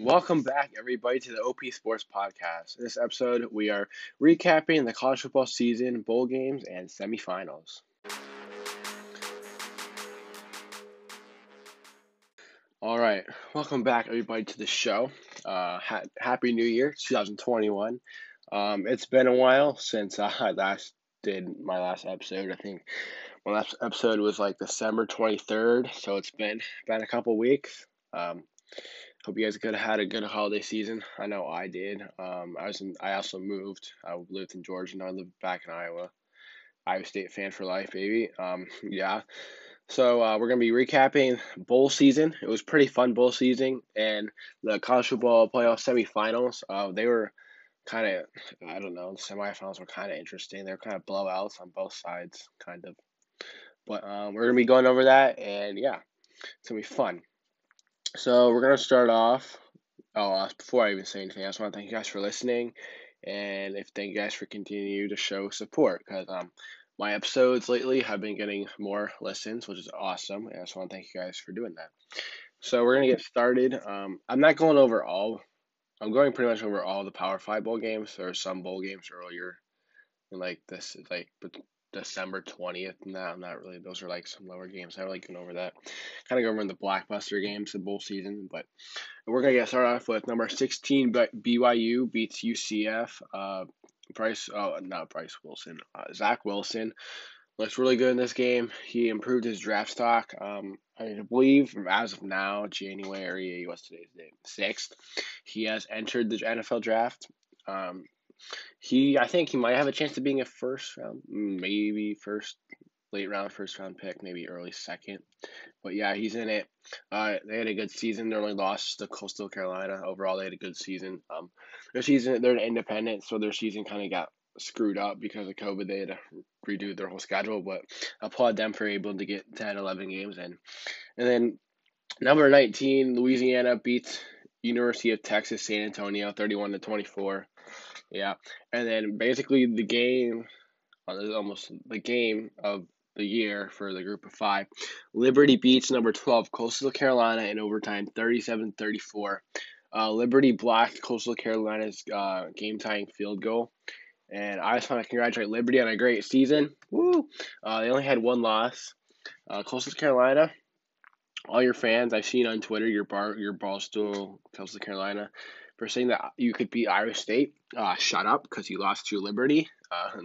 Welcome back, everybody, to the OP Sports Podcast. In this episode, we are recapping the college football season, bowl games, and semifinals. All right, welcome back, everybody, to the show. Uh, ha- Happy New Year, 2021. Um, it's been a while since I last did my last episode. I think my last episode was like December 23rd, so it's been been a couple weeks. Um, hope you guys could have had a good holiday season. I know I did. Um, I was in, I also moved. I lived in Georgia, now I live back in Iowa. Iowa State fan for life, baby. Um, yeah. So uh, we're gonna be recapping bowl season. It was pretty fun bowl season, and the college football playoff semifinals. Uh, they were kind of I don't know. The semifinals were kind of interesting. They were kind of blowouts on both sides, kind of. But um, we're gonna be going over that, and yeah, it's gonna be fun. So we're gonna start off. Oh, uh, before I even say anything, I just want to thank you guys for listening, and if thank you guys for continuing to show support because um my episodes lately have been getting more listens, which is awesome. And I just want to thank you guys for doing that. So we're gonna get started. Um, I'm not going over all. I'm going pretty much over all the Power Five bowl games. There are some bowl games earlier, in like this, is like December twentieth. No, I'm not really. Those are like some lower games. I really going over that. Kind of go over the blockbuster games of bowl season, but we're gonna get started off with number sixteen. But BYU beats UCF. Uh, Bryce, oh, not Bryce Wilson, uh, Zach Wilson looks really good in this game. He improved his draft stock. Um, I believe as of now, January, what's today's date? Sixth, he has entered the NFL draft. Um, he, I think he might have a chance of being a first round, maybe first, late round, first round pick, maybe early second. But yeah, he's in it. Uh, they had a good season. They only lost to Coastal Carolina. Overall, they had a good season. Um, their season, they're independent, so their season kind of got screwed up because of COVID. They had to redo their whole schedule, but applaud them for able to get 10, 11 games in. And then number 19, Louisiana beats University of Texas San Antonio 31 to 24. Yeah. And then basically the game, almost the game of the year for the group of five. Liberty beats number 12, Coastal Carolina, in overtime 37 34. Uh, Liberty blocked Coastal Carolina's uh, game tying field goal. And I just want to congratulate Liberty on a great season. Woo! Uh, they only had one loss. Uh, Coastal Carolina, all your fans I've seen on Twitter, your bar, your Barstool, Coastal Carolina, for saying that you could beat Iowa State. Uh, shut up, because you lost to Liberty, uh,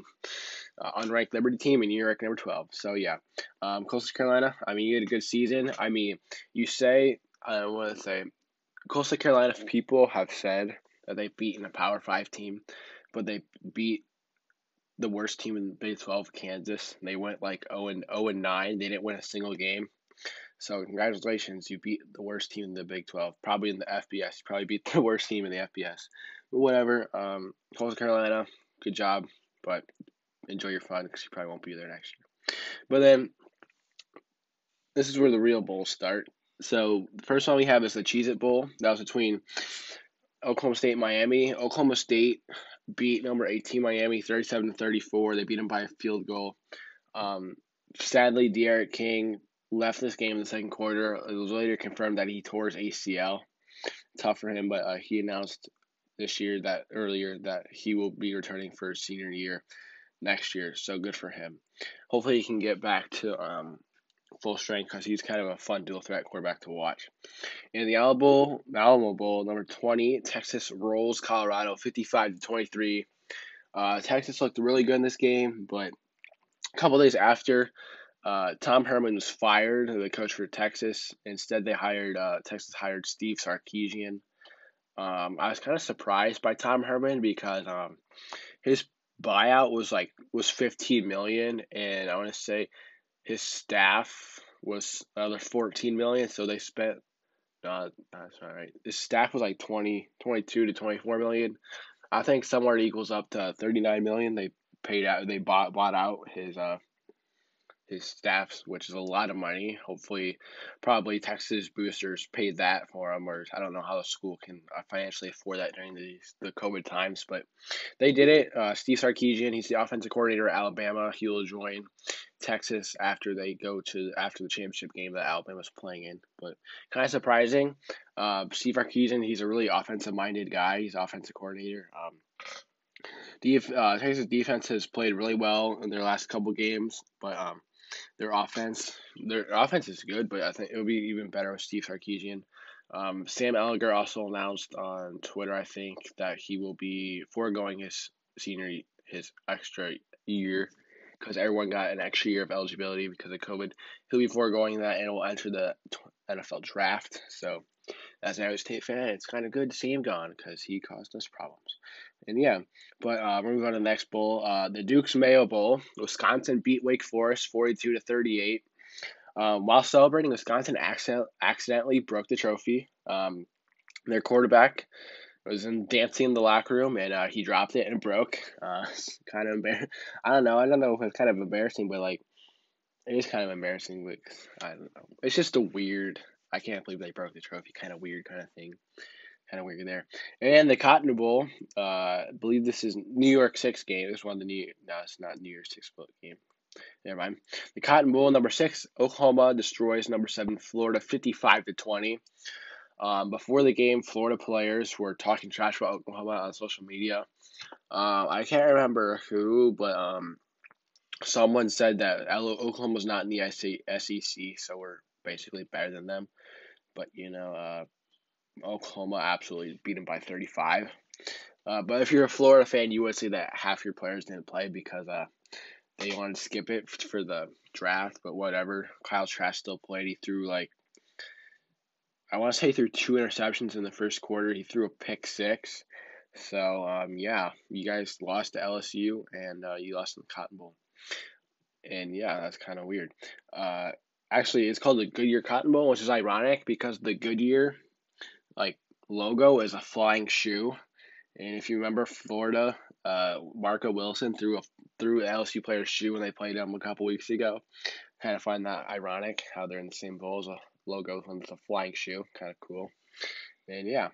uh, unranked Liberty team, and you're ranked number twelve. So yeah, um, Coastal Carolina. I mean, you had a good season. I mean, you say I want to say, Coastal Carolina people have said that they've beaten a Power Five team, but they beat the worst team in Big Twelve, Kansas. They went like 0 and 0 and 9. They didn't win a single game. So congratulations, you beat the worst team in the Big Twelve, probably in the FBS. You probably beat the worst team in the FBS. But whatever. Um, Coastal Carolina, good job, but enjoy your fun because you probably won't be there next year. But then this is where the real bowls start. So the first one we have is the Cheez It Bowl. That was between Oklahoma State and Miami. Oklahoma State beat number 18 Miami 37 to 34. They beat them by a field goal. Um, sadly, D'Eriq King left this game in the second quarter. It was later confirmed that he tore his ACL. Tough for him, but uh, he announced this year that earlier that he will be returning for his senior year next year. So good for him. Hopefully, he can get back to um, full strength because he's kind of a fun dual threat quarterback to watch. In the Alamo Bowl, Alamo Bowl, number 20, Texas rolls Colorado 55 to 23. Uh, Texas looked really good in this game, but a couple days after, uh, Tom Herman was fired, the coach for Texas. Instead, they hired uh, Texas hired Steve Sarkisian. Um, I was kind of surprised by Tom Herman because um, his buyout was like was 15 million, and I want to say his staff was another 14 million. So they spent. Uh, that's all right. His staff was like 20, 22 to 24 million. I think somewhere it equals up to 39 million. They paid out. They bought bought out his uh his staffs, which is a lot of money. Hopefully, probably Texas boosters paid that for him, or I don't know how the school can uh, financially afford that during the the COVID times, but they did it. Uh, Steve Sarkisian, he's the offensive coordinator at Alabama. He will join Texas after they go to after the championship game that Alabama's playing in. But kind of surprising. Uh, Steve Sarkisian, he's a really offensive minded guy. He's offensive coordinator. Um, Def, uh, Texas defense has played really well in their last couple games, but um, their offense, their offense is good, but I think it would be even better with Steve Sarkisian. Um, Sam Ehlinger also announced on Twitter, I think, that he will be foregoing his senior, his extra year, because everyone got an extra year of eligibility because of COVID. He'll be foregoing that and will enter the NFL draft. So, as an Iowa State fan, it's kind of good to see him gone because he caused us problems. And yeah, but uh, we're moving on to the next bowl. Uh, the Duke's Mayo Bowl. Wisconsin beat Wake Forest 42 to 38. Um, while celebrating, Wisconsin accident- accidentally broke the trophy. Um, their quarterback was in dancing in the locker room and uh, he dropped it and it broke. Uh, kind of embarrassing. I don't know. I don't know if it's kind of embarrassing, but like it is kind of embarrassing. But I don't know. It's just a weird. I can't believe they broke the trophy. Kind of weird, kind of thing kind of weird there. And the Cotton Bowl, uh, I believe this is New York Six game. This one the New no, it's not New York Six game. Never mind. The Cotton Bowl number six, Oklahoma destroys number seven Florida fifty five to twenty. Um, before the game, Florida players were talking trash about Oklahoma on social media. Uh, I can't remember who, but um, someone said that Oklahoma was not in the SEC, so we're basically better than them. But you know, uh, Oklahoma absolutely beat them by 35. Uh, but if you're a Florida fan, you would say that half your players didn't play because uh, they wanted to skip it for the draft. But whatever. Kyle Trask still played. He threw like I want to say he threw two interceptions in the first quarter. He threw a pick six. So um, yeah, you guys lost to LSU and uh, you lost in the Cotton Bowl. And yeah, that's kind of weird. Uh, actually, it's called the Goodyear Cotton Bowl, which is ironic because the Goodyear like logo is a flying shoe. And if you remember Florida, uh, Marco Wilson threw a threw LSU player's shoe when they played them a couple weeks ago. Kind of find that ironic how they're in the same bowl as a logo when it's a flying shoe. Kind of cool. And yeah,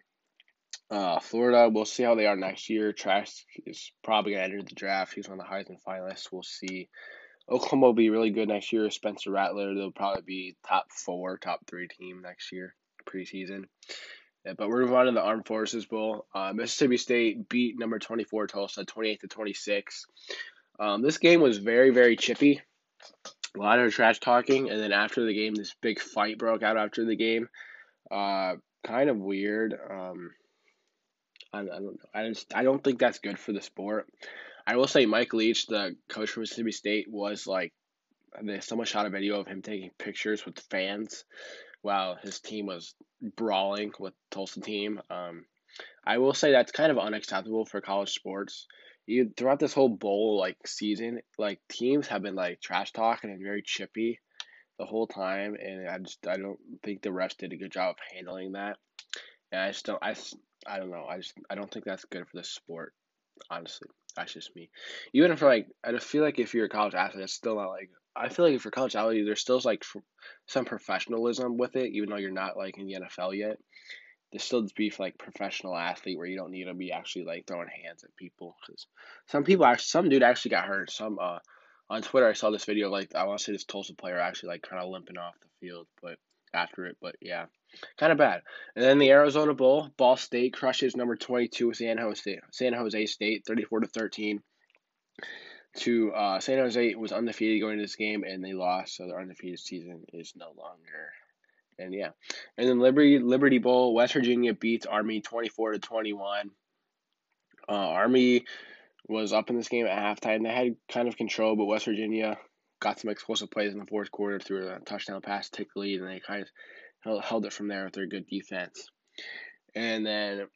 uh, Florida, we'll see how they are next year. Trask is probably going to enter the draft. He's one of the Heisman finalists. We'll see. Oklahoma will be really good next year. Spencer Rattler, they'll probably be top four, top three team next year, preseason. But we're moving on to the Armed Forces Bowl. Uh, Mississippi State beat number 24 Tulsa 28 to 26. Um, this game was very, very chippy. A lot of trash talking, and then after the game, this big fight broke out after the game. Uh, kind of weird. Um, I, I don't know. I just I don't think that's good for the sport. I will say Mike Leach, the coach for Mississippi State, was like, someone shot a video of him taking pictures with fans while his team was brawling with Tulsa team. Um, I will say that's kind of unacceptable for college sports. You throughout this whole bowl like season, like teams have been like trash talking and very chippy the whole time, and I just I don't think the refs did a good job of handling that. And I just don't I, I don't know I just I don't think that's good for the sport. Honestly, that's just me. Even for like I just feel like if you're a college athlete, it's still not like I feel like for college athlete, there's still like some professionalism with it, even though you're not like in the NFL yet. There's still this beef like professional athlete where you don't need to be actually like throwing hands at people because some people actually some dude actually got hurt. Some uh on Twitter I saw this video like I want to say this Tulsa player actually like kind of limping off the field, but after it, but yeah, kind of bad. And then the Arizona Bowl, Ball State crushes number twenty two San Jose San Jose State, thirty four to thirteen to uh, San Jose was undefeated going into this game, and they lost, so their undefeated season is no longer. And yeah, and then Liberty Liberty Bowl, West Virginia beats Army twenty four to twenty one. Uh, Army was up in this game at halftime. They had kind of control, but West Virginia got some explosive plays in the fourth quarter through a touchdown pass take the lead, and they kind of held, held it from there with their good defense. And then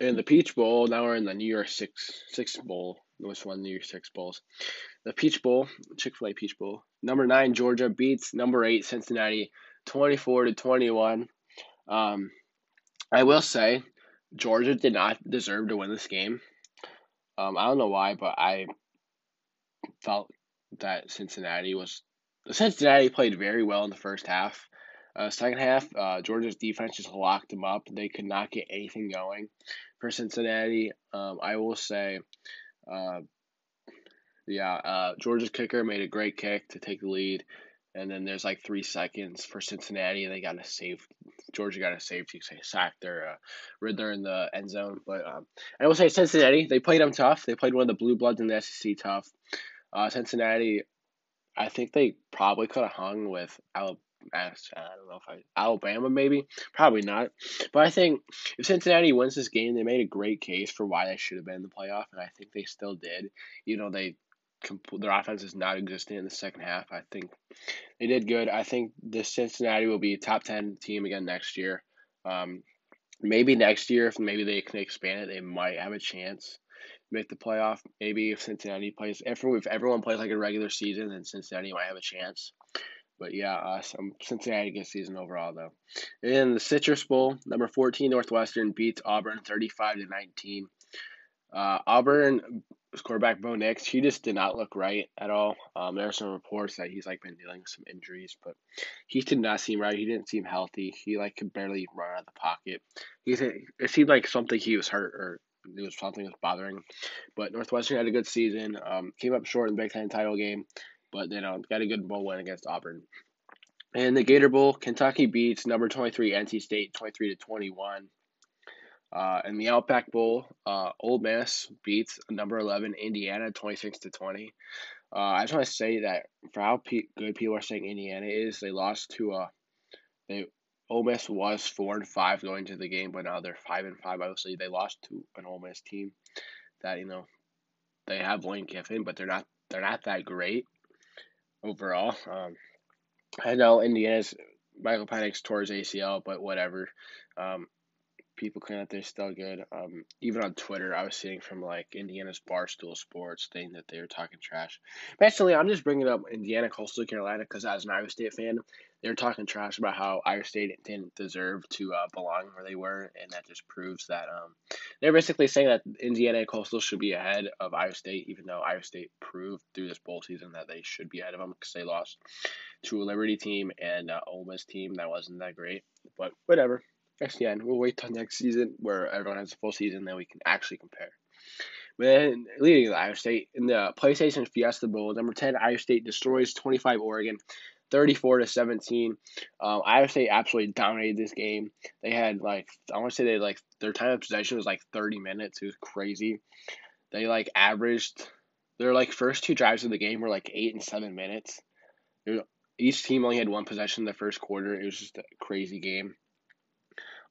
in the Peach Bowl, now we're in the New York Six Six Bowl which won New Six Bowls. The Peach Bowl, Chick Fil A Peach Bowl. Number nine Georgia beats number eight Cincinnati, twenty four to twenty one. Um, I will say, Georgia did not deserve to win this game. Um, I don't know why, but I felt that Cincinnati was Cincinnati played very well in the first half. Uh, second half, uh, Georgia's defense just locked them up. They could not get anything going for Cincinnati. Um, I will say, uh, yeah, uh, Georgia's kicker made a great kick to take the lead, and then there's like three seconds for Cincinnati, and they got a save. Georgia got a safety say sack their uh, Ridder in the end zone. But um, I will say Cincinnati, they played them tough. They played one of the blue bloods in the SEC tough. Uh, Cincinnati, I think they probably could have hung with Alabama. I don't know if I Alabama maybe probably not, but I think if Cincinnati wins this game, they made a great case for why they should have been in the playoff, and I think they still did. You know they their offense is not existent in the second half. I think they did good. I think the Cincinnati will be a top ten team again next year. Um, maybe next year, if maybe they can expand it, they might have a chance make the playoff. Maybe if Cincinnati plays, if, if everyone plays like a regular season, then Cincinnati might have a chance. But yeah, uh, some Cincinnati good season overall though. In the Citrus Bowl, number fourteen Northwestern beats Auburn thirty five to nineteen. Uh, Auburn quarterback Bo Nix, he just did not look right at all. Um, there are some reports that he's like been dealing with some injuries, but he did not seem right. He didn't seem healthy. He like could barely run out of the pocket. He it seemed like something he was hurt or it was something was bothering. But Northwestern had a good season. Um, came up short in the Big Ten title game, but you know got a good bowl win against Auburn. And the Gator Bowl, Kentucky beats number twenty three NC State twenty three to twenty one. Uh, in the Outback Bowl, uh, Ole Miss beats number 11 Indiana 26 to 20. Uh, I just want to say that for how pe- good people are saying Indiana is, they lost to uh, they Ole Miss was four and five going to the game, but now they're five and five. Obviously, they lost to an Ole Miss team that you know they have Lane Kiffin, but they're not they're not that great overall. Um, I know Indiana's Michael Penix his ACL, but whatever. Um, people claim that they're still good. Um, even on Twitter, I was seeing from like Indiana's Barstool Sports saying that they were talking trash. Basically, I'm just bringing up Indiana, Coastal Carolina because as an Iowa State fan, they were talking trash about how Iowa State didn't deserve to uh, belong where they were, and that just proves that um, they're basically saying that Indiana and Coastal should be ahead of Iowa State, even though Iowa State proved through this bowl season that they should be ahead of them because they lost to a Liberty team and uh, Ole Miss team that wasn't that great. But whatever. SDN. We'll wait till next season where everyone has a full season, then we can actually compare. But then leading to Iowa State in the PlayStation Fiesta Bowl, number ten, Iowa State destroys twenty five Oregon. 34 to 17. Um, Iowa State absolutely dominated this game. They had like I want to say they like their time of possession was like 30 minutes. It was crazy. They like averaged their like first two drives of the game were like eight and seven minutes. Each team only had one possession in the first quarter. It was just a crazy game.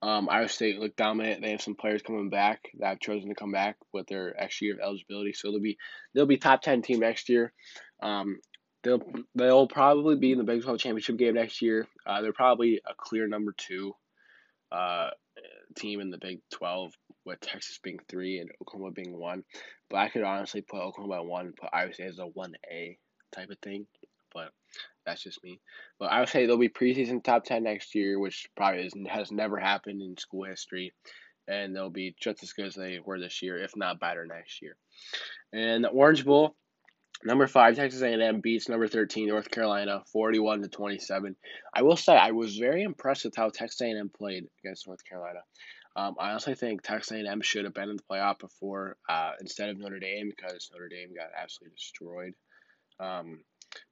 Um, Iowa State looked dominant. They have some players coming back that have chosen to come back with their extra year of eligibility, so they'll be they'll be top ten team next year. Um, they'll they'll probably be in the Big Twelve championship game next year. Uh, they're probably a clear number two uh, team in the Big Twelve, with Texas being three and Oklahoma being one. But I could honestly put Oklahoma at one, put Iowa State as a one A type of thing. But that's just me. But I would say they'll be preseason top 10 next year, which probably is, has never happened in school history. And they'll be just as good as they were this year, if not better next year. And the Orange Bowl, number five Texas A&M beats number 13 North Carolina, 41 to 27. I will say I was very impressed with how Texas A&M played against North Carolina. Um, I honestly think Texas A&M should have been in the playoff before uh, instead of Notre Dame because Notre Dame got absolutely destroyed. Um,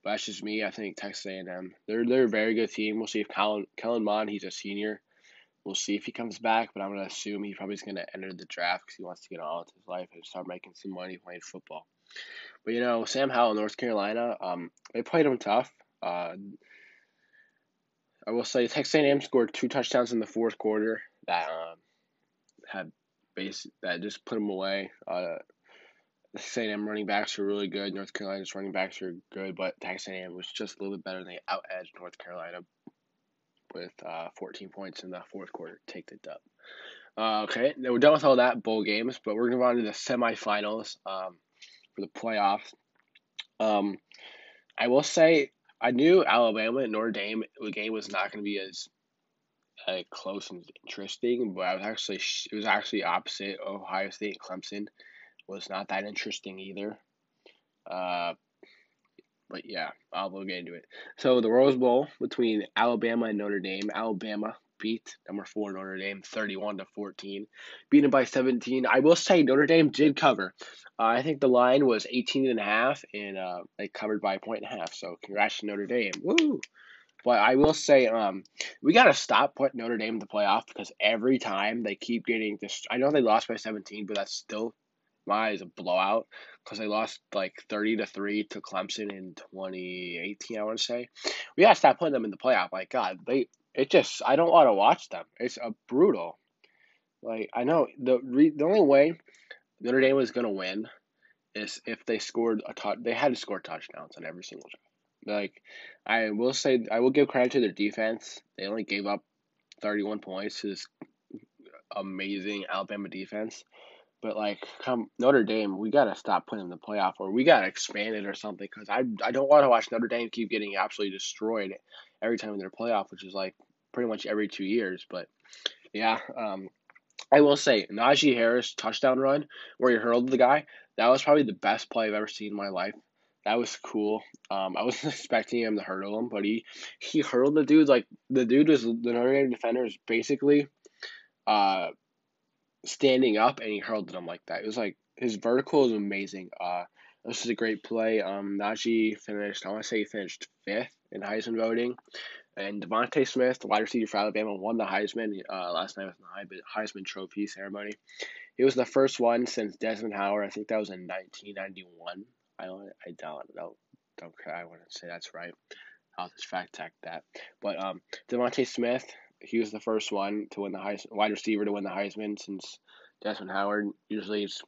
but that's just me. I think Texas A&M they're they're a very good team. We'll see if Kellen Kellen Mond he's a senior. We'll see if he comes back, but I'm gonna assume he probably is gonna enter the draft because he wants to get on with his life and start making some money playing football. But you know, Sam Howell, North Carolina, um, they played him tough. Uh, I will say Texas A&M scored two touchdowns in the fourth quarter that um, had base that just put them away. Uh, Texas A&M running backs were really good. North Carolina's running backs were good, but Texas A&M was just a little bit better. They out edged North Carolina with uh, 14 points in the fourth quarter. Take the dub. Uh, okay, now we're done with all that bowl games, but we're gonna move on to the semifinals um, for the playoffs. Um, I will say I knew Alabama and Notre Dame the game was not going to be as uh, close and interesting, but I was actually it was actually opposite Ohio State and Clemson was not that interesting either. Uh, but yeah, I'll get into it. So the Rose Bowl between Alabama and Notre Dame. Alabama beat number four Notre Dame 31 to 14, beaten by 17. I will say Notre Dame did cover. Uh, I think the line was 18 and a half, and uh, they covered by a point and a half. So congrats to Notre Dame. Woo! But I will say, um, we gotta stop putting Notre Dame in the playoff because every time they keep getting this. I know they lost by 17, but that's still my eyes a blowout because they lost like 30 to 3 to Clemson in 2018 I want to say. We got to stop putting them in the playoff. Like god, they it just I don't want to watch them. It's a brutal. Like I know the re, the only way Notre Dame was going to win is if they scored a touch. They had to score touchdowns on every single drive. Like I will say I will give credit to their defense. They only gave up 31 points to this amazing Alabama defense. But like, come Notre Dame, we gotta stop putting them in the playoff, or we gotta expand it or something. Because I I don't want to watch Notre Dame keep getting absolutely destroyed every time in their playoff, which is like pretty much every two years. But yeah, um, I will say Najee Harris touchdown run where he hurled the guy. That was probably the best play I've ever seen in my life. That was cool. Um, I wasn't expecting him to hurdle him, but he he hurled the dude like the dude was the Notre Dame defender is basically uh standing up and he hurled them like that. It was like his vertical is amazing. Uh, this is a great play. Um, Najee finished. I want to say he finished fifth in Heisman voting, and DeVonta Smith, the wide receiver for Alabama, won the Heisman uh, last night with the Heisman Trophy ceremony. He was the first one since Desmond Howard. I think that was in 1991. I don't. I don't know. Don't. I to say that's right. I'll just fact check that. But um, DeVonta Smith he was the first one to win the Heisman, wide receiver to win the Heisman since Desmond Howard. Usually, it's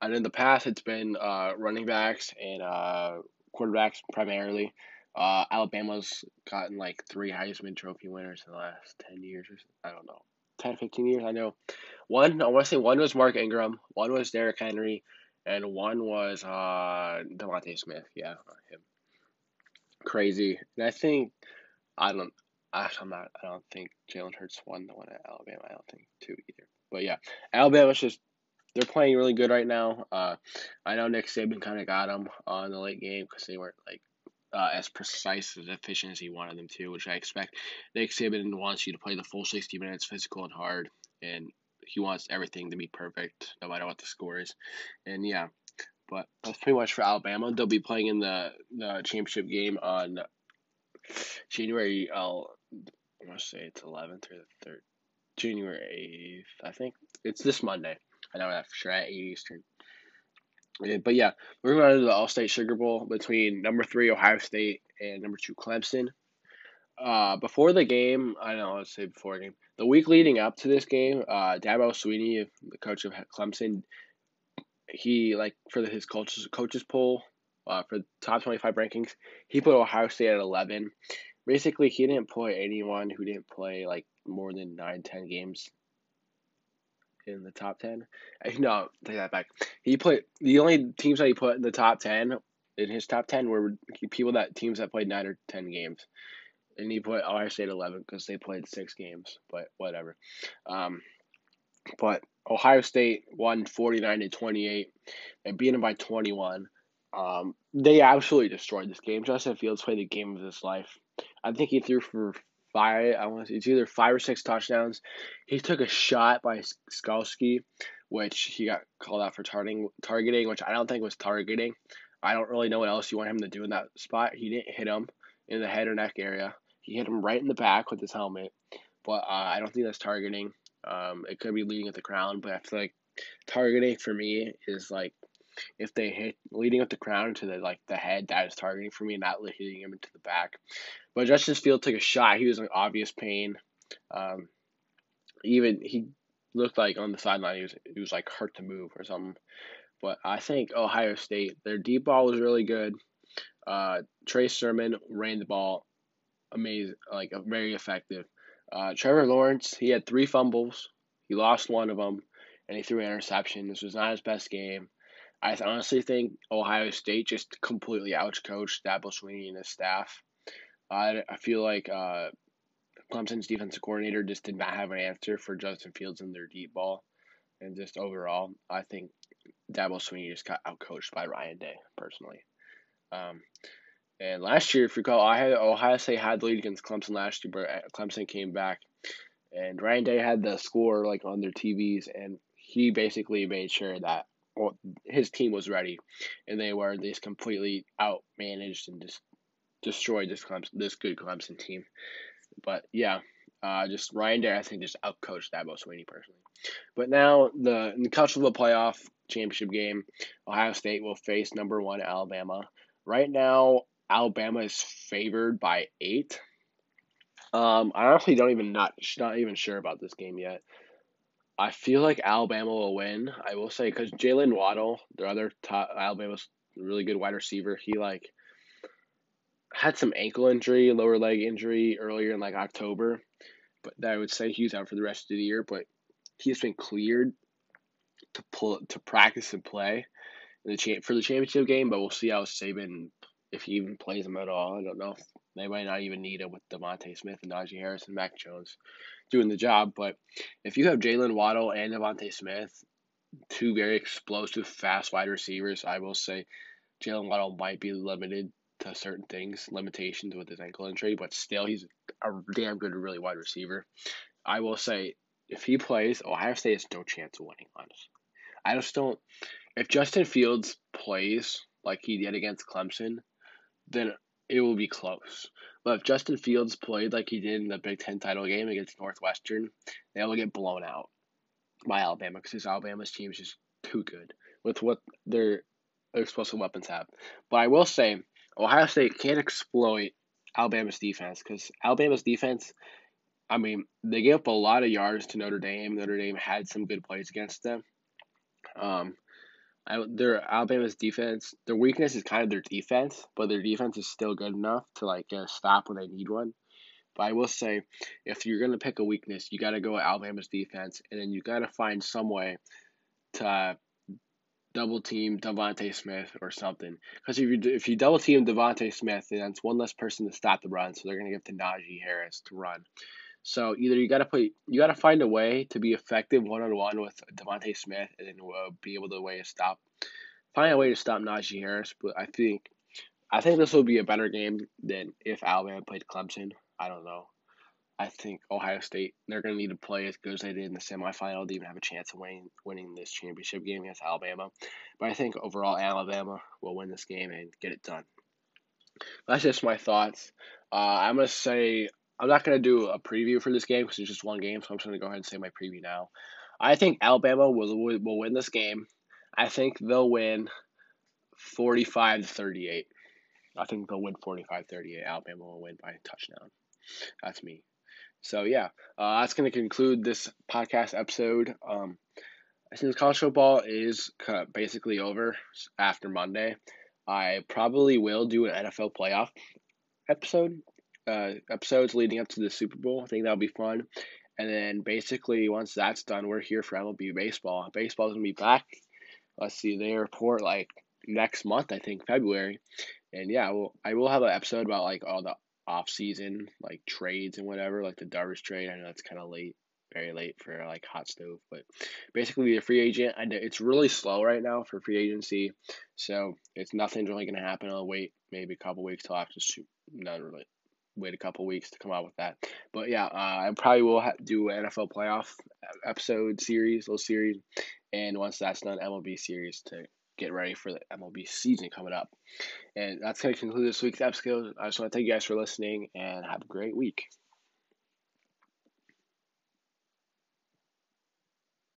and in the past it's been uh, running backs and uh, quarterbacks primarily. Uh, Alabama's gotten like three Heisman Trophy winners in the last ten years. Or I don't know, 10, 15 years. I know one. I want to say one was Mark Ingram, one was Derrick Henry, and one was uh, DeVonta Smith. Yeah, him. Crazy, and I think I don't. I'm not. I don't think Jalen Hurts won the one at Alabama. I don't think too either. But yeah, Alabama's just they're playing really good right now. Uh, I know Nick Saban kind of got them on the late game because they weren't like uh, as precise as efficient as he wanted them to, which I expect. Nick Saban wants you to play the full sixty minutes, physical and hard, and he wants everything to be perfect, no matter what the score is. And yeah, but that's pretty much for Alabama. They'll be playing in the the championship game on January. Uh, I want to say it's 11th or the 3rd. January 8th, I think. It's this Monday. I know that for sure at 8 Eastern. But yeah, we're going to the Allstate Sugar Bowl between number three Ohio State and number two Clemson. Uh, before the game, I don't know, let's say before the game, the week leading up to this game, uh, Dabo Swinney, the coach of Clemson, he like for his coaches coaches poll, uh, for top twenty five rankings, he put Ohio State at eleven, basically he didn't play anyone who didn't play like more than nine, ten games in the top ten. No, take that back. He put the only teams that he put in the top ten in his top ten were people that teams that played nine or ten games, and he put Ohio State eleven because they played six games. But whatever. Um, but Ohio State won forty nine to twenty eight. They beat him by twenty one. Um, they absolutely destroyed this game. Justin Fields played the game of his life. I think he threw for five. I want to say it's either five or six touchdowns. He took a shot by Skalski, which he got called out for targeting, targeting, which I don't think was targeting. I don't really know what else you want him to do in that spot. He didn't hit him in the head or neck area. He hit him right in the back with his helmet, but uh, I don't think that's targeting. Um, it could be leading at the crown, but I feel like targeting for me is like if they hit leading up the crown to the like the head, that is targeting for me, not hitting him into the back. But Justin Fields took a shot. He was in obvious pain. Um, even he looked like on the sideline he was he was like hurt to move or something. But I think Ohio State, their deep ball was really good. Uh, Trey Sermon ran the ball amazing, like very effective. Uh, Trevor Lawrence, he had three fumbles. He lost one of them, and he threw an interception. This was not his best game. I honestly think Ohio State just completely outcoached Dabo Swinney and his staff. I, I feel like uh, Clemson's defensive coordinator just did not have an answer for Justin Fields in their deep ball. And just overall, I think Dabo Swinney just got outcoached by Ryan Day, personally. Um, And last year, if you recall, I had Ohio State had the lead against Clemson last year, but uh, Clemson came back, and Ryan Day had the score like on their TVs, and he basically made sure that well, his team was ready, and they were just completely outmanaged and just destroyed this Clemson, this good Clemson team. But yeah, uh, just Ryan Day, I think, just outcoached Dabo Swinney personally. But now the in the college football playoff championship game, Ohio State will face number one Alabama. Right now, Alabama is favored by eight. Um, I honestly don't even not not even sure about this game yet. I feel like Alabama will win. I will say because Jaylen Waddle, their other top Alabama's really good wide receiver, he like had some ankle injury, lower leg injury earlier in like October, but I would say he's out for the rest of the year. But he's been cleared to pull to practice and play the for the championship game. But we'll see how Saban if he even plays him at all. I don't know. They might not even need him with DeVonta Smith and Najee Harris and Mac Jones doing the job. But if you have Jaylen Waddle and DeVonta Smith, two very explosive, fast wide receivers, I will say Jaylen Waddle might be limited to certain things, limitations with his ankle injury, but still he's a damn good, really wide receiver. I will say if he plays, Ohio State has no chance of winning. Honestly, I just don't. If Justin Fields plays like he did against Clemson, then it will be close. But if Justin Fields played like he did in the Big Ten title game against Northwestern, they will get blown out by Alabama because Alabama's team is just too good with what their explosive weapons have. But I will say, Ohio State can't exploit Alabama's defense because Alabama's defense, I mean, they gave up a lot of yards to Notre Dame. Notre Dame had some good plays against them. Um, I, their Alabama's defense, their weakness is kind of their defense, but their defense is still good enough to like get a stop when they need one. But I will say, if you're gonna pick a weakness, you got to go with Alabama's defense, and then you got to find some way to uh, double team DeVonta Smith or something. Because if you if you double team DeVonta Smith, then it's one less person to stop the run, so they're gonna give to Najee Harris to run. So either you got to put you got to find a way to be effective one on one with DeVonta Smith and then uh, be able to way to stop find a way to stop Najee Harris. But I think I think this will be a better game than if Alabama played Clemson. I don't know. I think Ohio State they're to need to play as good as they did in the semifinal to even have a chance of winning winning this championship game against Alabama. But I think overall Alabama will win this game and get it done. That's just my thoughts. Uh, I'm gonna say I'm not going to do a preview for this game because it's just one game, so I'm just going to go ahead and say my preview now. I think Alabama will, will win this game. I think they'll win 45 to 38. I think they'll win 45 38. Alabama will win by a touchdown. That's me. So, yeah, uh, that's going to conclude this podcast episode. Um, since college football is basically over after Monday, I probably will do an NFL playoff episode uh, episodes leading up to the Super Bowl. I think that'll be fun. And then basically, once that's done, we're here for MLB baseball. Baseball's gonna be back. Let's see, they report like next month, I think February. And yeah, well, I will have an episode about like all the off season like trades and whatever, like the Darvish trade. I know that's kind of late, very late for like hot stove, but basically the free agent. I know it's really slow right now for free agency, so it's nothing's really gonna happen. I'll wait maybe a couple weeks till after shoot. not really wait a couple weeks to come out with that. But yeah, uh, I probably will ha- do an NFL playoff episode series, little series, and once that's done, MLB series to get ready for the MLB season coming up. And that's going to conclude this week's episode. I just want to thank you guys for listening and have a great week.